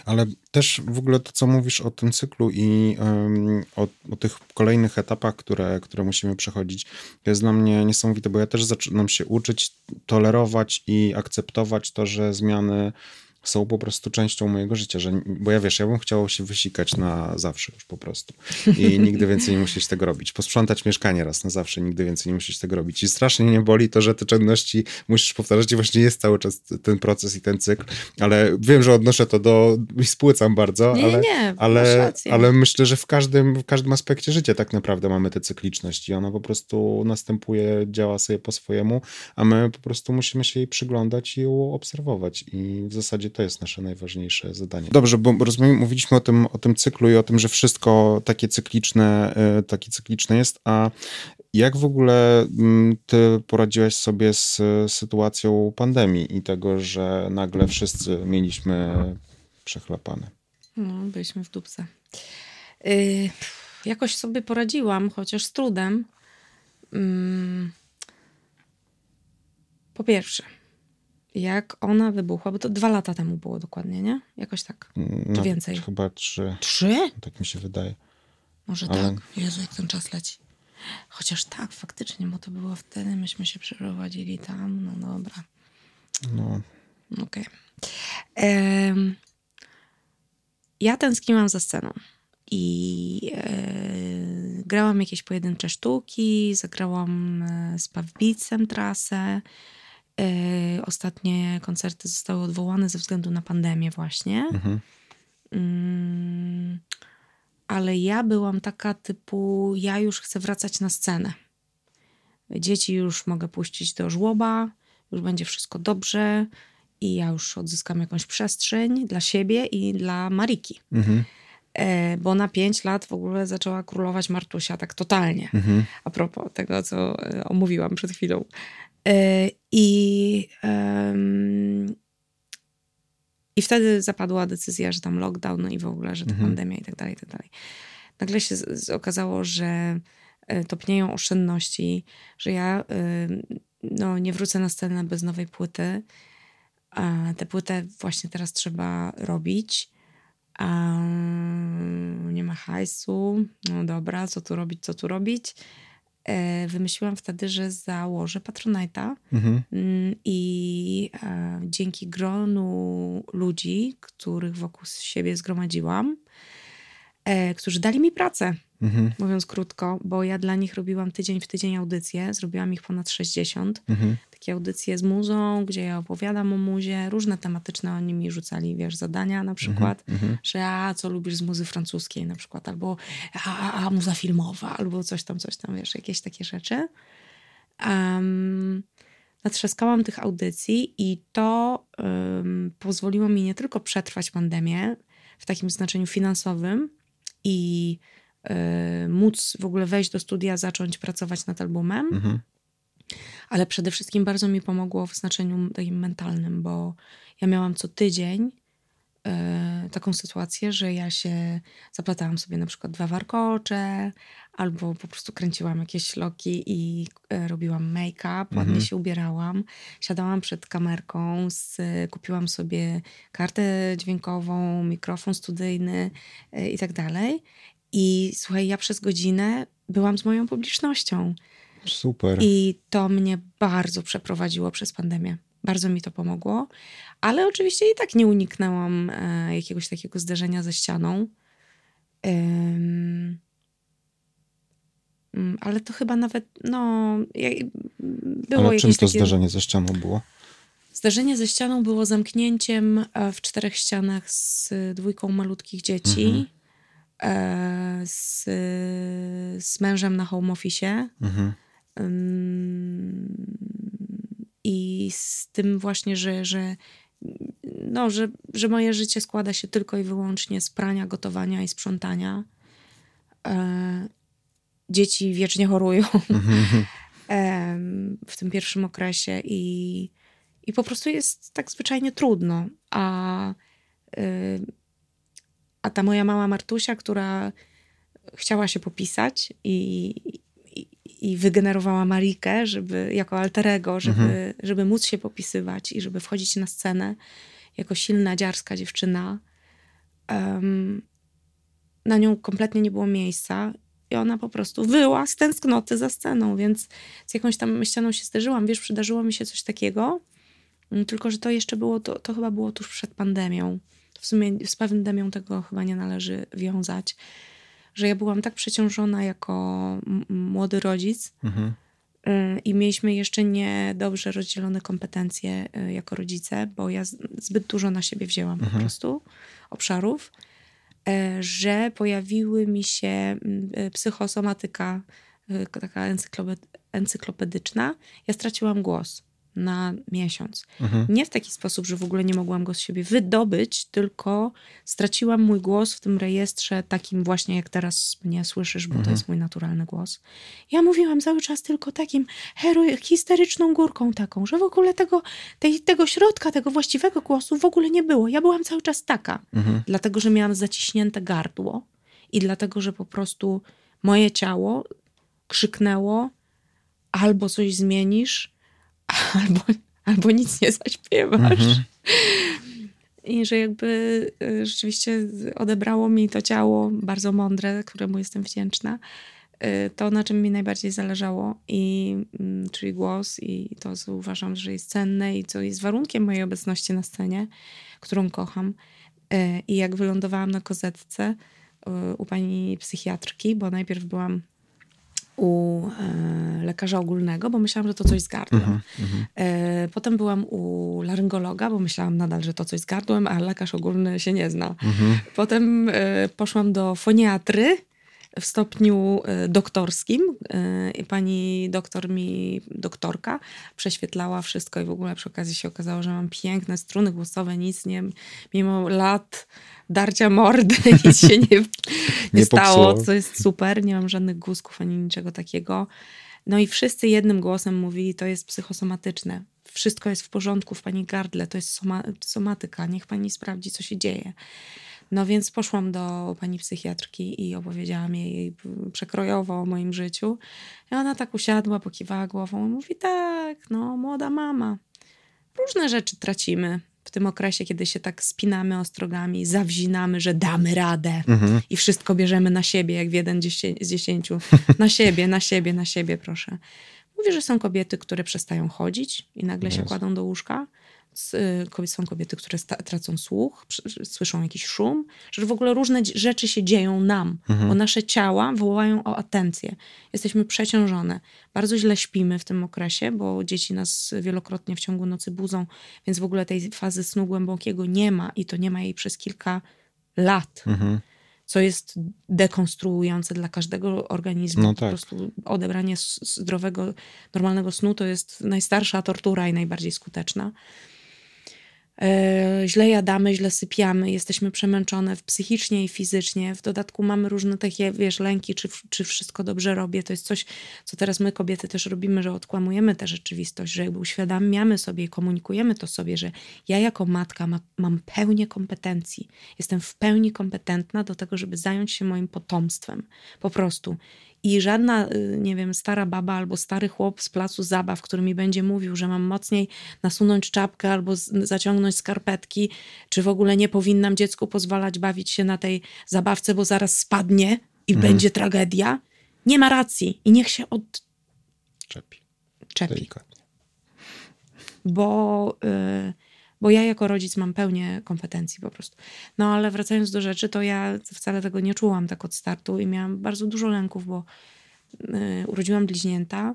Speaker 2: Ale też w ogóle to, co mówisz o tym cyklu i um, o, o, tych kolejnych etapach, które, które musimy przechodzić, jest dla mnie niesamowite, bo ja też zaczynam się uczyć tolerować i akceptować to, że zmiany są po prostu częścią mojego życia, że, bo ja wiesz, ja bym chciał się wysikać na zawsze już po prostu i nigdy więcej nie musieć tego robić. Posprzątać mieszkanie raz na zawsze, nigdy więcej nie musisz tego robić. I strasznie mnie boli to, że te czynności musisz powtarzać i właśnie jest cały czas ten proces i ten cykl, ale wiem, że odnoszę to do, i spłycam bardzo,
Speaker 1: nie,
Speaker 2: ale,
Speaker 1: nie,
Speaker 2: ale, ale myślę, że w każdym, w każdym aspekcie życia tak naprawdę mamy tę cykliczność i ona po prostu następuje, działa sobie po swojemu, a my po prostu musimy się jej przyglądać i ją obserwować i w zasadzie to jest nasze najważniejsze zadanie. Dobrze, bo rozumiem, mówiliśmy o tym, o tym cyklu i o tym, że wszystko takie cykliczne, e, takie cykliczne jest, a jak w ogóle mm, ty poradziłeś sobie z sytuacją pandemii i tego, że nagle wszyscy mieliśmy przechlapane?
Speaker 1: No, byliśmy w dupce. Yy, jakoś sobie poradziłam, chociaż z trudem. Yy, po pierwsze, jak ona wybuchła, bo to dwa lata temu było dokładnie, nie? Jakoś tak. Czy więcej?
Speaker 2: Chyba trzy.
Speaker 1: Trzy?
Speaker 2: Tak mi się wydaje.
Speaker 1: Może Ale... tak. Jezu, jak ten czas leci. Chociaż tak, faktycznie, bo to było wtedy, myśmy się przeprowadzili tam. No dobra.
Speaker 2: No.
Speaker 1: Okej. Okay. ja tęskniłam za sceną. I e, grałam jakieś pojedyncze sztuki, zagrałam e, z Pawbicem trasę. E, ostatnie koncerty zostały odwołane ze względu na pandemię, właśnie. Mhm. Mm, ale ja byłam taka typu, ja już chcę wracać na scenę. Dzieci już mogę puścić do żłoba, już będzie wszystko dobrze i ja już odzyskam jakąś przestrzeń dla siebie i dla Mariki. Mhm. E, bo na pięć lat w ogóle zaczęła królować Martusia tak totalnie. Mhm. A propos tego, co e, omówiłam przed chwilą. I, I wtedy zapadła decyzja, że tam lockdown no i w ogóle, że to mhm. pandemia i tak dalej, i tak dalej. Nagle się z, z okazało, że e, topnieją oszczędności, że ja no, nie wrócę na scenę bez nowej płyty. A tę płytę właśnie teraz trzeba robić. Nie ma hajsu. No dobra, co tu robić, co tu robić. E, wymyśliłam wtedy, że założę Patronite'a mhm. Mm, i e, dzięki gronu ludzi, których wokół siebie zgromadziłam, e, którzy dali mi pracę, mhm. mówiąc krótko, bo ja dla nich robiłam tydzień w tydzień audycje, zrobiłam ich ponad 60. Mhm takie audycje z muzą, gdzie ja opowiadam o muzie, różne tematyczne oni mi rzucali, wiesz, zadania na przykład, mm -hmm. że a, co lubisz z muzy francuskiej na przykład, albo a, a, muza filmowa, albo coś tam, coś tam, wiesz, jakieś takie rzeczy. Um, natrzaskałam tych audycji i to um, pozwoliło mi nie tylko przetrwać pandemię w takim znaczeniu finansowym i y, móc w ogóle wejść do studia, zacząć pracować nad albumem, -hmm ale przede wszystkim bardzo mi pomogło w znaczeniu takim mentalnym, bo ja miałam co tydzień e, taką sytuację, że ja się zaplatałam sobie na przykład dwa warkocze, albo po prostu kręciłam jakieś śloki i e, robiłam make-up, ładnie mhm. się ubierałam, siadałam przed kamerką, z, kupiłam sobie kartę dźwiękową, mikrofon studyjny e, i tak dalej. I słuchaj, ja przez godzinę byłam z moją publicznością.
Speaker 2: Super.
Speaker 1: I to mnie bardzo przeprowadziło przez pandemię. Bardzo mi to pomogło, ale oczywiście i tak nie uniknęłam e, jakiegoś takiego zderzenia ze ścianą. Ym, mm, ale to chyba nawet, no,
Speaker 2: było ale czym to takie... zderzenie ze ścianą było?
Speaker 1: Zderzenie ze ścianą było zamknięciem e, w czterech ścianach z dwójką malutkich dzieci, mhm. E, z, z mężem na home office. Mhm. I z tym właśnie, że, że, no, że, że moje życie składa się tylko i wyłącznie z prania, gotowania i sprzątania. E, dzieci wiecznie chorują w tym pierwszym okresie i, i po prostu jest tak zwyczajnie trudno. A, y, a ta moja mała Martusia, która chciała się popisać i, i wygenerowała Marikę, żeby jako alterego, żeby, mhm. żeby móc się popisywać i żeby wchodzić na scenę jako silna, dziarska dziewczyna, um, na nią kompletnie nie było miejsca i ona po prostu wyła z tęsknoty za sceną, więc z jakąś tam ścianą się zderzyłam. Wiesz, przydarzyło mi się coś takiego, mm, tylko że to jeszcze było, to, to chyba było tuż przed pandemią. W sumie z pandemią tego chyba nie należy wiązać, że ja byłam tak przeciążona jako młody rodzic mhm. Y, i mieliśmy jeszcze nie dobrze rozdzielone kompetencje y, jako rodzice, bo ja zbyt dużo na siebie wzięłam mhm. po prostu obszarów E, że pojawiły mi się psychosomatyka, taka encyklopedyczna. Ja straciłam głos na miesiąc. Mhm. Nie w taki sposób, że w ogóle nie mogłam go z siebie wydobyć, tylko straciłam mój głos w tym rejestrze takim właśnie, jak teraz mnie słyszysz, bo mhm. to jest mój naturalny głos. Ja mówiłam cały czas tylko takim heroj, histeryczną górką taką, że w ogóle tego, tej, tego środka, tego właściwego głosu w ogóle nie było. Ja byłam cały czas taka, mhm. dlatego, że miałam zaciśnięte gardło i dlatego, że po prostu moje ciało krzyknęło albo coś zmienisz, albo, albo nic nie zaśpiewasz. Mhm. I że jakby y, rzeczywiście odebrało mi to ciało bardzo mądre, któremu jestem wdzięczna, y, to na czym mi najbardziej zależało, i, mm, czyli głos, i to, co uważam, że jest cenne i co jest warunkiem mojej obecności na scenie, którą kocham. Y, I jak wylądowałam na kozetce u pani psychiatrki, bo najpierw byłam u e, lekarza ogólnego, bo myślałam, że to coś z gardłem. Mm -hmm. e, potem byłam u laryngologa, bo myślałam nadal, że to coś z gardłem, a lekarz ogólny się nie zna. Mm -hmm. Potem e, poszłam do foniatry w stopniu e, doktorskim. E, I pani doktor mi, doktorka, prześwietlała wszystko i w ogóle przy okazji się okazało, że mam piękne struny głosowe, nic nie, mimo lat darcia mordy, nic się nie, nie, nie stało, co jest super. Nie mam żadnych guzków ani niczego takiego. No i wszyscy jednym głosem mówili, to jest psychosomatyczne. Wszystko jest w porządku w pani gardle, to jest soma, somatyka, niech pani sprawdzi, co się dzieje. No więc poszłam do pani psychiatrki i opowiedziałam jej przekrojowo o moim życiu. I ona tak usiadła, pokiwała głową i mówi: Tak, no, młoda mama. Różne rzeczy tracimy w tym okresie, kiedy się tak spinamy ostrogami, zawzinamy, że damy radę mhm. i wszystko bierzemy na siebie, jak w jeden z dziesięciu. Na siebie, na siebie, na siebie, proszę. Mówi, że są kobiety, które przestają chodzić i nagle yes. się kładą do łóżka są kobiety, które tracą słuch, słyszą jakiś szum, że w ogóle różne rzeczy się dzieją nam, mhm. bo nasze ciała wołają o atencję. Jesteśmy przeciążone. Bardzo źle śpimy w tym okresie, bo dzieci nas wielokrotnie w ciągu nocy budzą, więc w ogóle tej fazy snu głębokiego nie ma i to nie ma jej przez kilka lat. Mhm co jest dekonstruujące dla każdego organizmu. No tak. Po prostu odebranie zdrowego, normalnego snu to jest najstarsza tortura i najbardziej skuteczna. E, źle jadamy, źle sypiamy, jesteśmy przemęczone psychicznie i fizycznie. W dodatku mamy różne takie, wiesz, lęki, czy, czy wszystko dobrze robię. To jest coś, co teraz my kobiety też robimy, że odkłamujemy tę rzeczywistość, że jakby uświadamiamy sobie i komunikujemy to sobie, że ja jako matka ma, mam pełnię kompetencji. Jestem w pełni kompetentna do tego, żeby zająć się moim potomstwem. Po prostu. I żadna, y, nie wiem, stara baba albo stary chłop z placu zabaw, który mi będzie mówił, że mam mocniej nasunąć czapkę albo zaciągnąć skarpetki, czy w ogóle nie powinnam dziecku pozwalać bawić się na tej zabawce, bo zaraz spadnie i mhm. będzie tragedia. Nie ma racji i niech się odczepi. Czepi. Bo. Yy, bo ja jako rodzic mam pełnię kompetencji po prostu. No ale wracając do rzeczy, to ja wcale tego nie czułam tak od startu i miałam bardzo dużo lęków, bo yy, urodziłam bliźnięta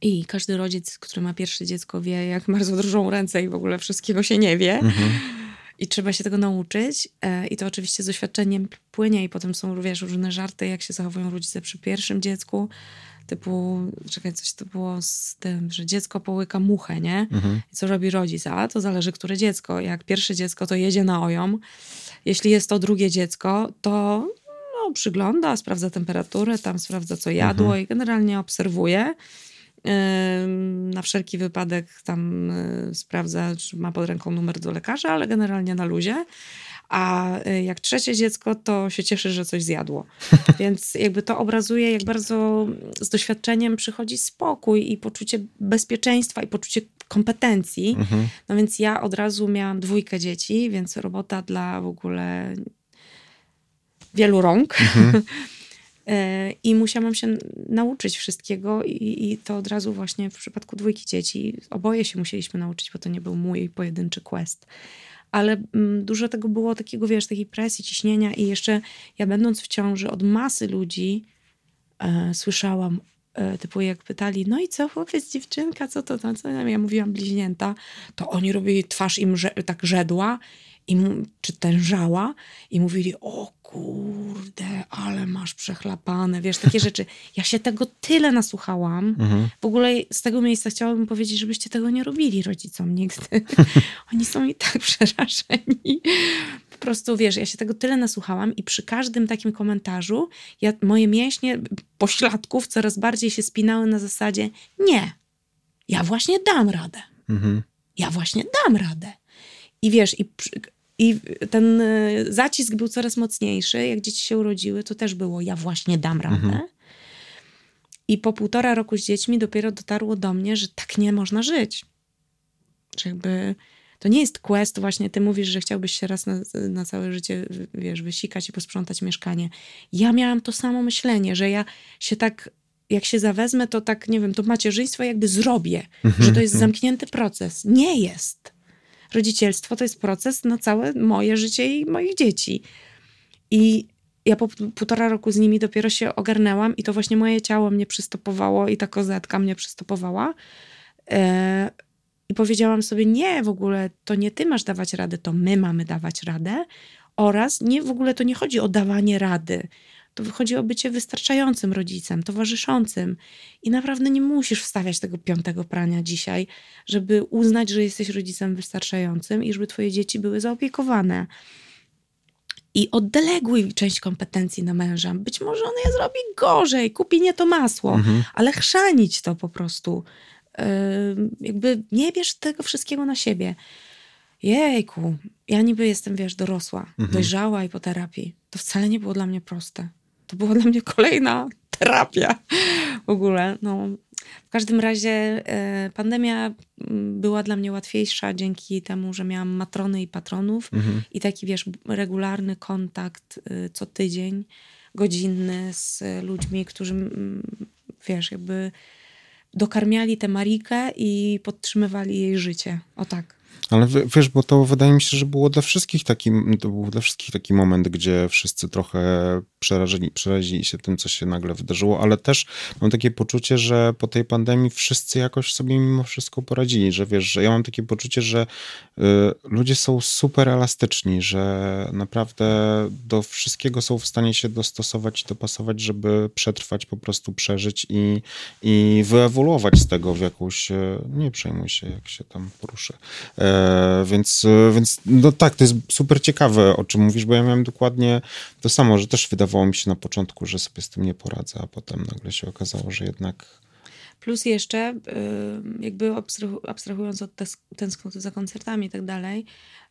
Speaker 1: i każdy rodzic, który ma pierwsze dziecko wie, jak bardzo drżą ręce i w ogóle wszystkiego się nie wie. Mhm. I trzeba się tego nauczyć. E, I to oczywiście z doświadczeniem płynie i potem są, wiesz, różne żarty, jak się zachowują rodzice przy pierwszym dziecku typu, czekaj, coś to było z tym, że dziecko połyka muchę, nie? Mhm. I co robi rodzic? A to zależy, które dziecko. Jak pierwsze dziecko, to jedzie na ojom. Jeśli jest to drugie dziecko, to no, przygląda, sprawdza temperaturę, tam sprawdza, co jadło mhm. i generalnie obserwuje. Na wszelki wypadek tam y, sprawdza, czy ma pod ręką numer do lekarza, ale generalnie na luzie a y, jak trzecie dziecko, to się cieszy, że coś zjadło. Więc jakby to obrazuje, jak bardzo z doświadczeniem przychodzi spokój i poczucie bezpieczeństwa i poczucie kompetencji. Mhm. No więc ja od razu miałam dwójkę dzieci, więc robota dla w ogóle wielu rąk. Mhm. E, I musiałam się nauczyć wszystkiego, i, i, to od razu właśnie w przypadku dwójki dzieci. Oboje się musieliśmy nauczyć, bo to nie był mój pojedynczy quest. Ale mm, dużo tego było takiego, wiesz, takiej presji, ciśnienia, i jeszcze ja, będąc w ciąży, od masy ludzi e, słyszałam, e, typu jak pytali, no i co, chłopiec, dziewczynka, co to tam, co ja mówiłam bliźnięta, to oni robili twarz im tak żedła, i, czy tężała, i mówili, o kurde, ale masz przechlapane, wiesz, takie rzeczy. Ja się tego tyle nasłuchałam. Mhm. W ogóle z tego miejsca chciałabym powiedzieć, żebyście tego nie robili rodzicom nigdy. Oni są i tak przerażeni. Po prostu, wiesz, ja się tego tyle nasłuchałam i przy każdym takim komentarzu ja, moje mięśnie pośladków coraz bardziej się spinały na zasadzie nie, ja właśnie dam radę. Mhm. Ja właśnie dam radę. I wiesz, i i ten e, zacisk był coraz mocniejszy. Jak dzieci się urodziły, to też było ja właśnie dam radę. Mhm. I po półtora roku z dziećmi dopiero dotarło do mnie, że tak nie można żyć. Że jakby to nie jest quest, właśnie ty mówisz, że chciałbyś się raz na, na całe życie, wiesz, wysikać i posprzątać mieszkanie. Ja miałam to samo myślenie, że ja się tak, jak się zawezmę, to tak, nie wiem, to macierzyństwo jakby zrobię, że to jest mhm. zamknięty proces. Nie jest rodzicielstwo to jest proces na całe moje życie i moich dzieci. I ja po półtora roku z nimi dopiero się ogarnęłam i to właśnie moje ciało mnie przystopowało i ta kozetka mnie przystopowała. E, I powiedziałam sobie, nie, w ogóle to nie ty masz dawać radę, to my mamy dawać radę. Oraz nie, w ogóle to nie chodzi o dawanie rady to wychodzi o bycie wystarczającym rodzicem, towarzyszącym. I naprawdę nie musisz wstawiać tego piątego prania dzisiaj, żeby uznać, że jesteś rodzicem wystarczającym i żeby twoje dzieci były zaopiekowane. I oddeleguj część kompetencji na męża. Być może on je zrobi gorzej, kupi nie to masło, mhm. ale chrzanić to po prostu. Yy, jakby nie bierz tego wszystkiego na siebie. Jejku, ja niby jestem, wiesz, dorosła, mhm. dojrzała i po terapii. To wcale nie było dla mnie proste to była dla mnie kolejna terapia w ogóle. No. W każdym razie e, pandemia mm, była dla mnie łatwiejsza dzięki temu, że miałam matrony i patronów mhm. i taki, wiesz, regularny kontakt e, co tydzień, godzinny z ludźmi, którzy, mm, wiesz, jakby dokarmiali tę Marikę i podtrzymywali jej życie. O tak.
Speaker 2: Ale wiesz, bo to wydaje mi się, że było dla wszystkich taki, to był dla wszystkich taki moment, gdzie wszyscy trochę przerażeni, przerazili się tym, co się nagle wydarzyło, ale też mam takie poczucie, że po tej pandemii wszyscy jakoś sobie mimo wszystko poradzili, że wiesz, że ja mam takie poczucie, że y, ludzie są super elastyczni, że naprawdę do wszystkiego są w stanie się dostosować i dopasować, żeby przetrwać, po prostu przeżyć i, i wyewoluować z tego w jakąś, y, nie przejmuj się, jak się tam poruszę. E, więc, y, więc no tak, to jest super ciekawe, o czym mówisz, bo ja miałem dokładnie to samo, że też wydawało wydawało mi się na początku, że sobie z tym nie poradzę, a potem nagle się okazało, że jednak.
Speaker 1: Plus jeszcze, y, jakby abstrahując od tęsknoty za koncertami i tak dalej,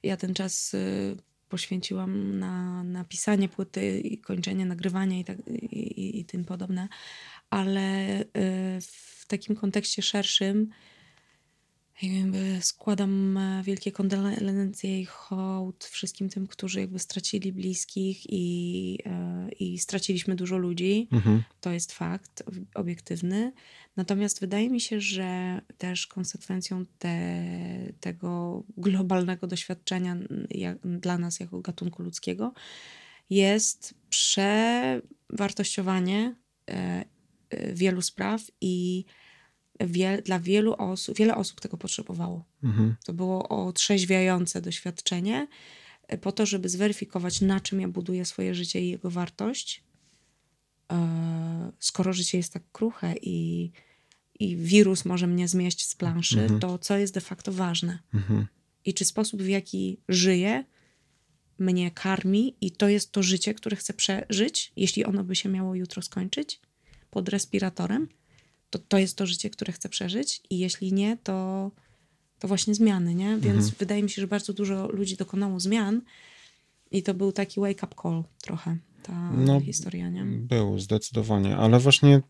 Speaker 1: ja ten czas y, poświęciłam na, na pisanie płyty i kończenie nagrywania i, tak, i, i, i tym podobne, ale y, w takim kontekście szerszym jakby składam e, wielkie kondolencje i hołd wszystkim tym, którzy jakby stracili bliskich i, e, i straciliśmy dużo ludzi. Mhm. To jest fakt obiektywny. Natomiast wydaje mi się, że też konsekwencją te, tego globalnego doświadczenia jak, dla nas jako gatunku ludzkiego jest przewartościowanie e, wielu spraw i wie, dla wielu osób, wiele osób tego potrzebowało. Mhm. To było otrzeźwiające doświadczenie e, po to, żeby zweryfikować, na czym ja buduję swoje życie i jego wartość. E, skoro życie jest tak kruche i, i wirus może mnie zmieść z planszy, mhm. to co jest de facto ważne? Mhm. I czy sposób, w jaki żyję, mnie karmi i to jest to życie, które chcę przeżyć, jeśli ono by się miało jutro skończyć pod respiratorem, to, to jest to życie, które chcę przeżyć i jeśli nie, to, to właśnie zmiany, nie? Więc mhm. wydaje mi się, że bardzo dużo ludzi dokonało zmian i to był taki wake-up call trochę. Ta no, historia, nie?
Speaker 2: Był, zdecydowanie, ale właśnie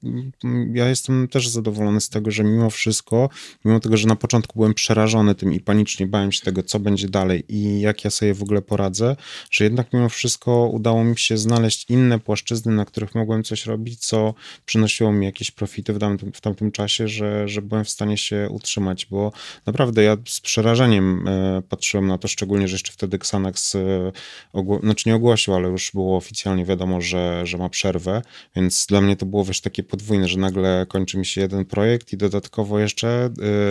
Speaker 2: mm, ja jestem też zadowolony z tego, że mimo wszystko, mimo tego, że na początku byłem przerażony tym i panicznie bałem się tego, co będzie dalej i jak ja sobie w ogóle poradzę, że jednak mimo wszystko udało mi się znaleźć inne płaszczyzny, na których mogłem coś robić, co przynosiło mi jakieś profity w tamtym, w tamtym czasie, że, że byłem w stanie się utrzymać, bo naprawdę ja z przerażeniem e, patrzyłem na to, szczególnie, że jeszcze wtedy Xanax, e, ogło- znaczy nie ogłosił, ale już było oficjalnie wiadomo, że, że ma przerwę, więc dla mnie to było wiesz takie podwójne, że nagle kończy mi się jeden projekt i dodatkowo jeszcze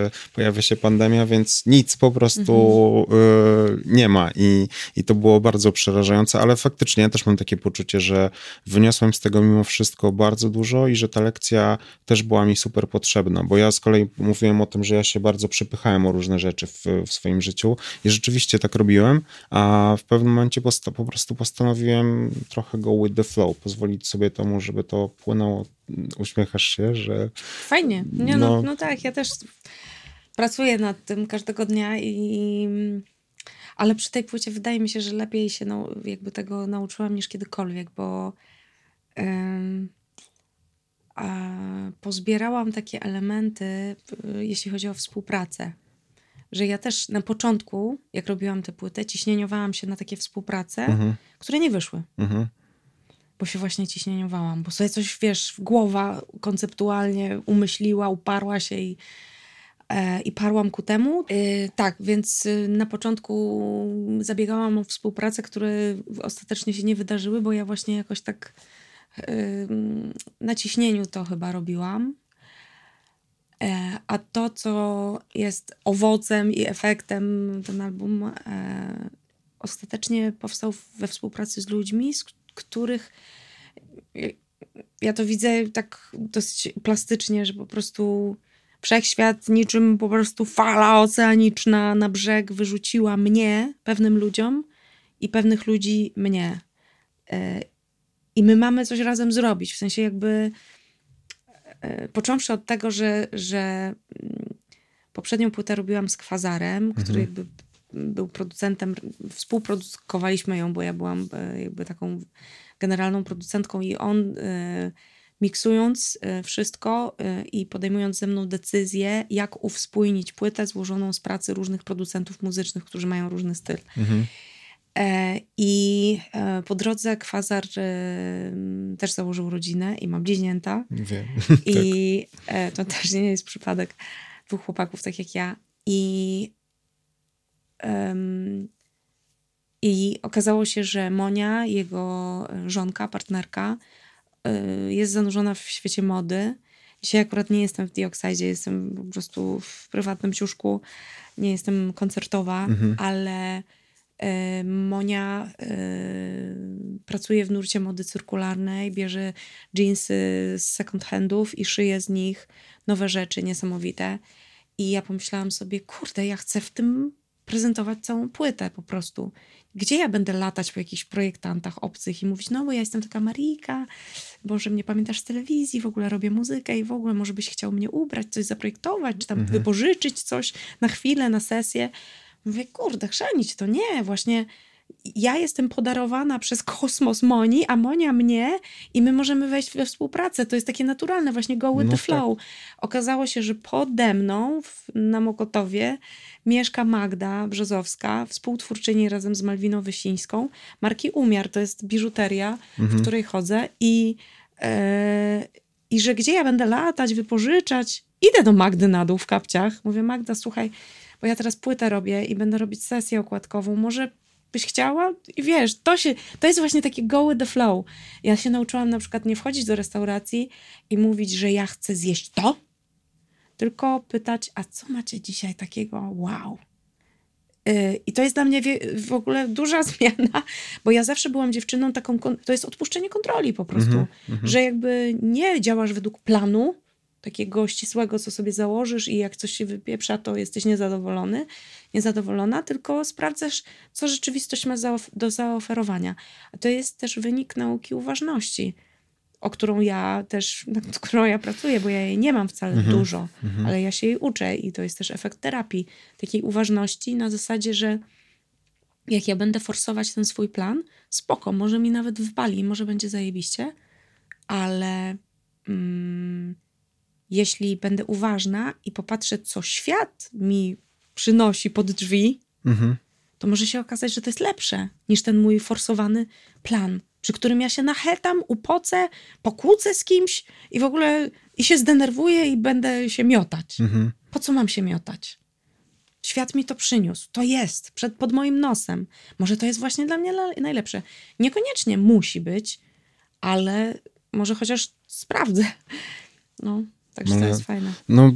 Speaker 2: y, pojawia się pandemia, więc nic po prostu y, nie ma I, i to było bardzo przerażające, ale faktycznie ja też mam takie poczucie, że wyniosłem z tego mimo wszystko bardzo dużo i że ta lekcja też była mi super potrzebna, bo ja z kolei mówiłem o tym, że ja się bardzo przypychałem o różne rzeczy w, w swoim życiu i rzeczywiście tak robiłem, a w pewnym momencie posta- po prostu postanowiłem trochę go with the flow, pozwolić sobie temu, żeby to płynęło. Uśmiechasz się, że...
Speaker 1: Fajnie. Nie, no, no, no tak, ja też pracuję nad tym każdego dnia i... Ale przy tej płycie wydaje mi się, że lepiej się no, jakby tego nauczyłam niż kiedykolwiek, bo ym, a pozbierałam takie elementy, y, jeśli chodzi o współpracę. Że ja też na początku, jak robiłam tę płytę, ciśnieniowałam się na takie współprace, mhm. które nie wyszły. Mhm bo się właśnie ciśnieniowałam, bo sobie coś, wiesz, głowa konceptualnie umyśliła, uparła się i, e, i parłam ku temu. E, tak, więc y, na początku zabiegałam o współpracę, które ostatecznie się nie wydarzyły, bo ja właśnie jakoś tak y, na ciśnieniu to chyba robiłam. E, a to, co jest owocem i efektem, ten album e, ostatecznie powstał we współpracy z ludźmi, z których ja to widzę tak dosyć plastycznie, że po prostu wszechświat niczym po prostu fala oceaniczna na brzeg wyrzuciła mnie, pewnym ludziom i pewnych ludzi mnie. E, I my mamy coś razem zrobić. W sensie jakby e, począwszy od tego, że, że mm, poprzednią płytę robiłam z Kwazarem, mhm. który jakby był producentem, współprodukowaliśmy ją, bo ja byłam e, jakby taką generalną producentką i on e, miksując e, wszystko i podejmując ze mną decyzję, jak uwspójnić płytę złożoną z pracy różnych producentów muzycznych, którzy mają różny styl. Mhm. I po drodze Kwazar też założył rodzinę i ma bliźnięta.
Speaker 2: Wiem.
Speaker 1: I tak. to też nie jest przypadek dwóch chłopaków, tak jak ja. I i okazało się, że Monia, jego żonka, partnerka, y, jest zanurzona w świecie mody. Dzisiaj akurat nie jestem w Dioxidzie, jestem po prostu w prywatnym ciuszku, nie jestem koncertowa, mhm. ale y, Monia y, pracuje w nurcie mody cyrkularnej, bierze jeansy z second handów i szyje z nich nowe rzeczy niesamowite. I ja pomyślałam sobie, kurde, ja chcę w tym prezentować całą płytę po prostu. Gdzie ja będę latać po jakichś projektantach obcych i mówić, no bo ja jestem taka Marika, może mnie pamiętasz z telewizji, w ogóle robię muzykę i w ogóle może byś chciał mnie ubrać, coś zaprojektować, czy tam mhm. wypożyczyć coś na chwilę, na sesję. Mówię, kurde, chrzanić to nie, właśnie ja jestem podarowana przez kosmos Moni, a Monia mnie i my możemy wejść we współpracę. To jest takie naturalne, właśnie go with no the tak. flow. Tak. Okazało się, że pode mną w, na Mokotowie mieszka Magda Brzozowska, współtwórczyni razem z Malwiną Wysińską. Marki Umiar to jest biżuteria, mhm. w której chodzę i, e, i że gdzie ja będę latać, wypożyczać. Idę do Magdy na dół w kapciach. Mówię, Magda, słuchaj, bo ja teraz płytę robię i będę robić sesję okładkową. Może byś chciała? I wiesz, to, się, to jest właśnie takie go with the flow. Ja się nauczyłam na przykład nie wchodzić do restauracji i mówić, że ja chcę zjeść to, tylko pytać, a co macie dzisiaj takiego wow? Y, I to jest dla mnie w ogóle duża zmiana, bo ja zawsze byłam dziewczyną taką, to jest odpuszczenie kontroli po prostu, mm -hmm. że jakby nie działasz według planu, takiego ścisłego, co sobie założysz i jak coś się wypieprza, to jesteś niezadowolony, niezadowolona, tylko sprawdzasz, co rzeczywistość ma do zaoferowania. A to jest też wynik nauki uważności, o którą ja też, nad którą ja pracuję, bo ja jej nie mam wcale mhm. dużo, mhm. ale ja się jej uczę i to jest też efekt terapii, takiej uważności na zasadzie, że jak ja będę forsować ten swój plan, spoko, może mi nawet wpali, może będzie zajebiście, ale mm, jeśli będę uważna i popatrzę, co świat mi przynosi pod drzwi,
Speaker 2: Mhm.
Speaker 1: to może się okazać, że to jest lepsze niż ten mój forsowany plan, przy którym ja się nachetam, upocę, pokłócę z kimś i w ogóle i się zdenerwuję i będę się miotać.
Speaker 2: Mhm.
Speaker 1: Po co mam się miotać? Świat mi to przyniósł. To jest przed, pod moim nosem. Może to jest właśnie dla mnie najlepsze. Niekoniecznie musi być, ale może chociaż sprawdzę. No, także to
Speaker 2: Ale-
Speaker 1: jest fajne.
Speaker 2: No,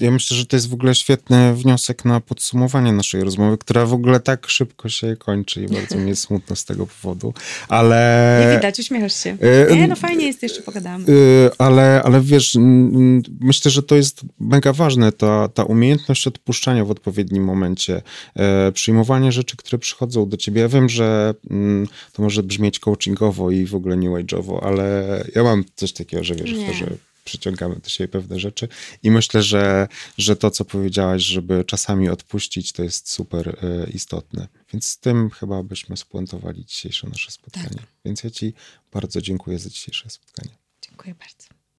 Speaker 2: ja myślę, że to jest w ogóle świetny wniosek na podsumowanie naszej rozmowy, która w ogóle tak szybko się kończy i bardzo mi jest smutno z tego powodu, ale...
Speaker 1: Nie widać, uśmiechasz się.
Speaker 2: e,
Speaker 1: Nie, no fajnie jest, jeszcze pogadamy.
Speaker 2: Y, ale, ale wiesz, myślę, że to jest mega ważne, ta, ta umiejętność odpuszczania w odpowiednim momencie, e, przyjmowanie rzeczy, które przychodzą do ciebie. Ja wiem, że to może brzmieć coachingowo i w ogóle nie wage'owo, ale ja mam coś takiego, że wiesz, w to, że przyciągamy do siebie pewne rzeczy i myślę, że, że to, co powiedziałaś, żeby czasami odpuścić, to jest super e, istotne. Więc z tym chyba byśmy spuentowali dzisiejsze nasze spotkanie.
Speaker 1: Tak.
Speaker 2: Więc ja ci bardzo dziękuję za dzisiejsze spotkanie.
Speaker 1: Dziękuję bardzo.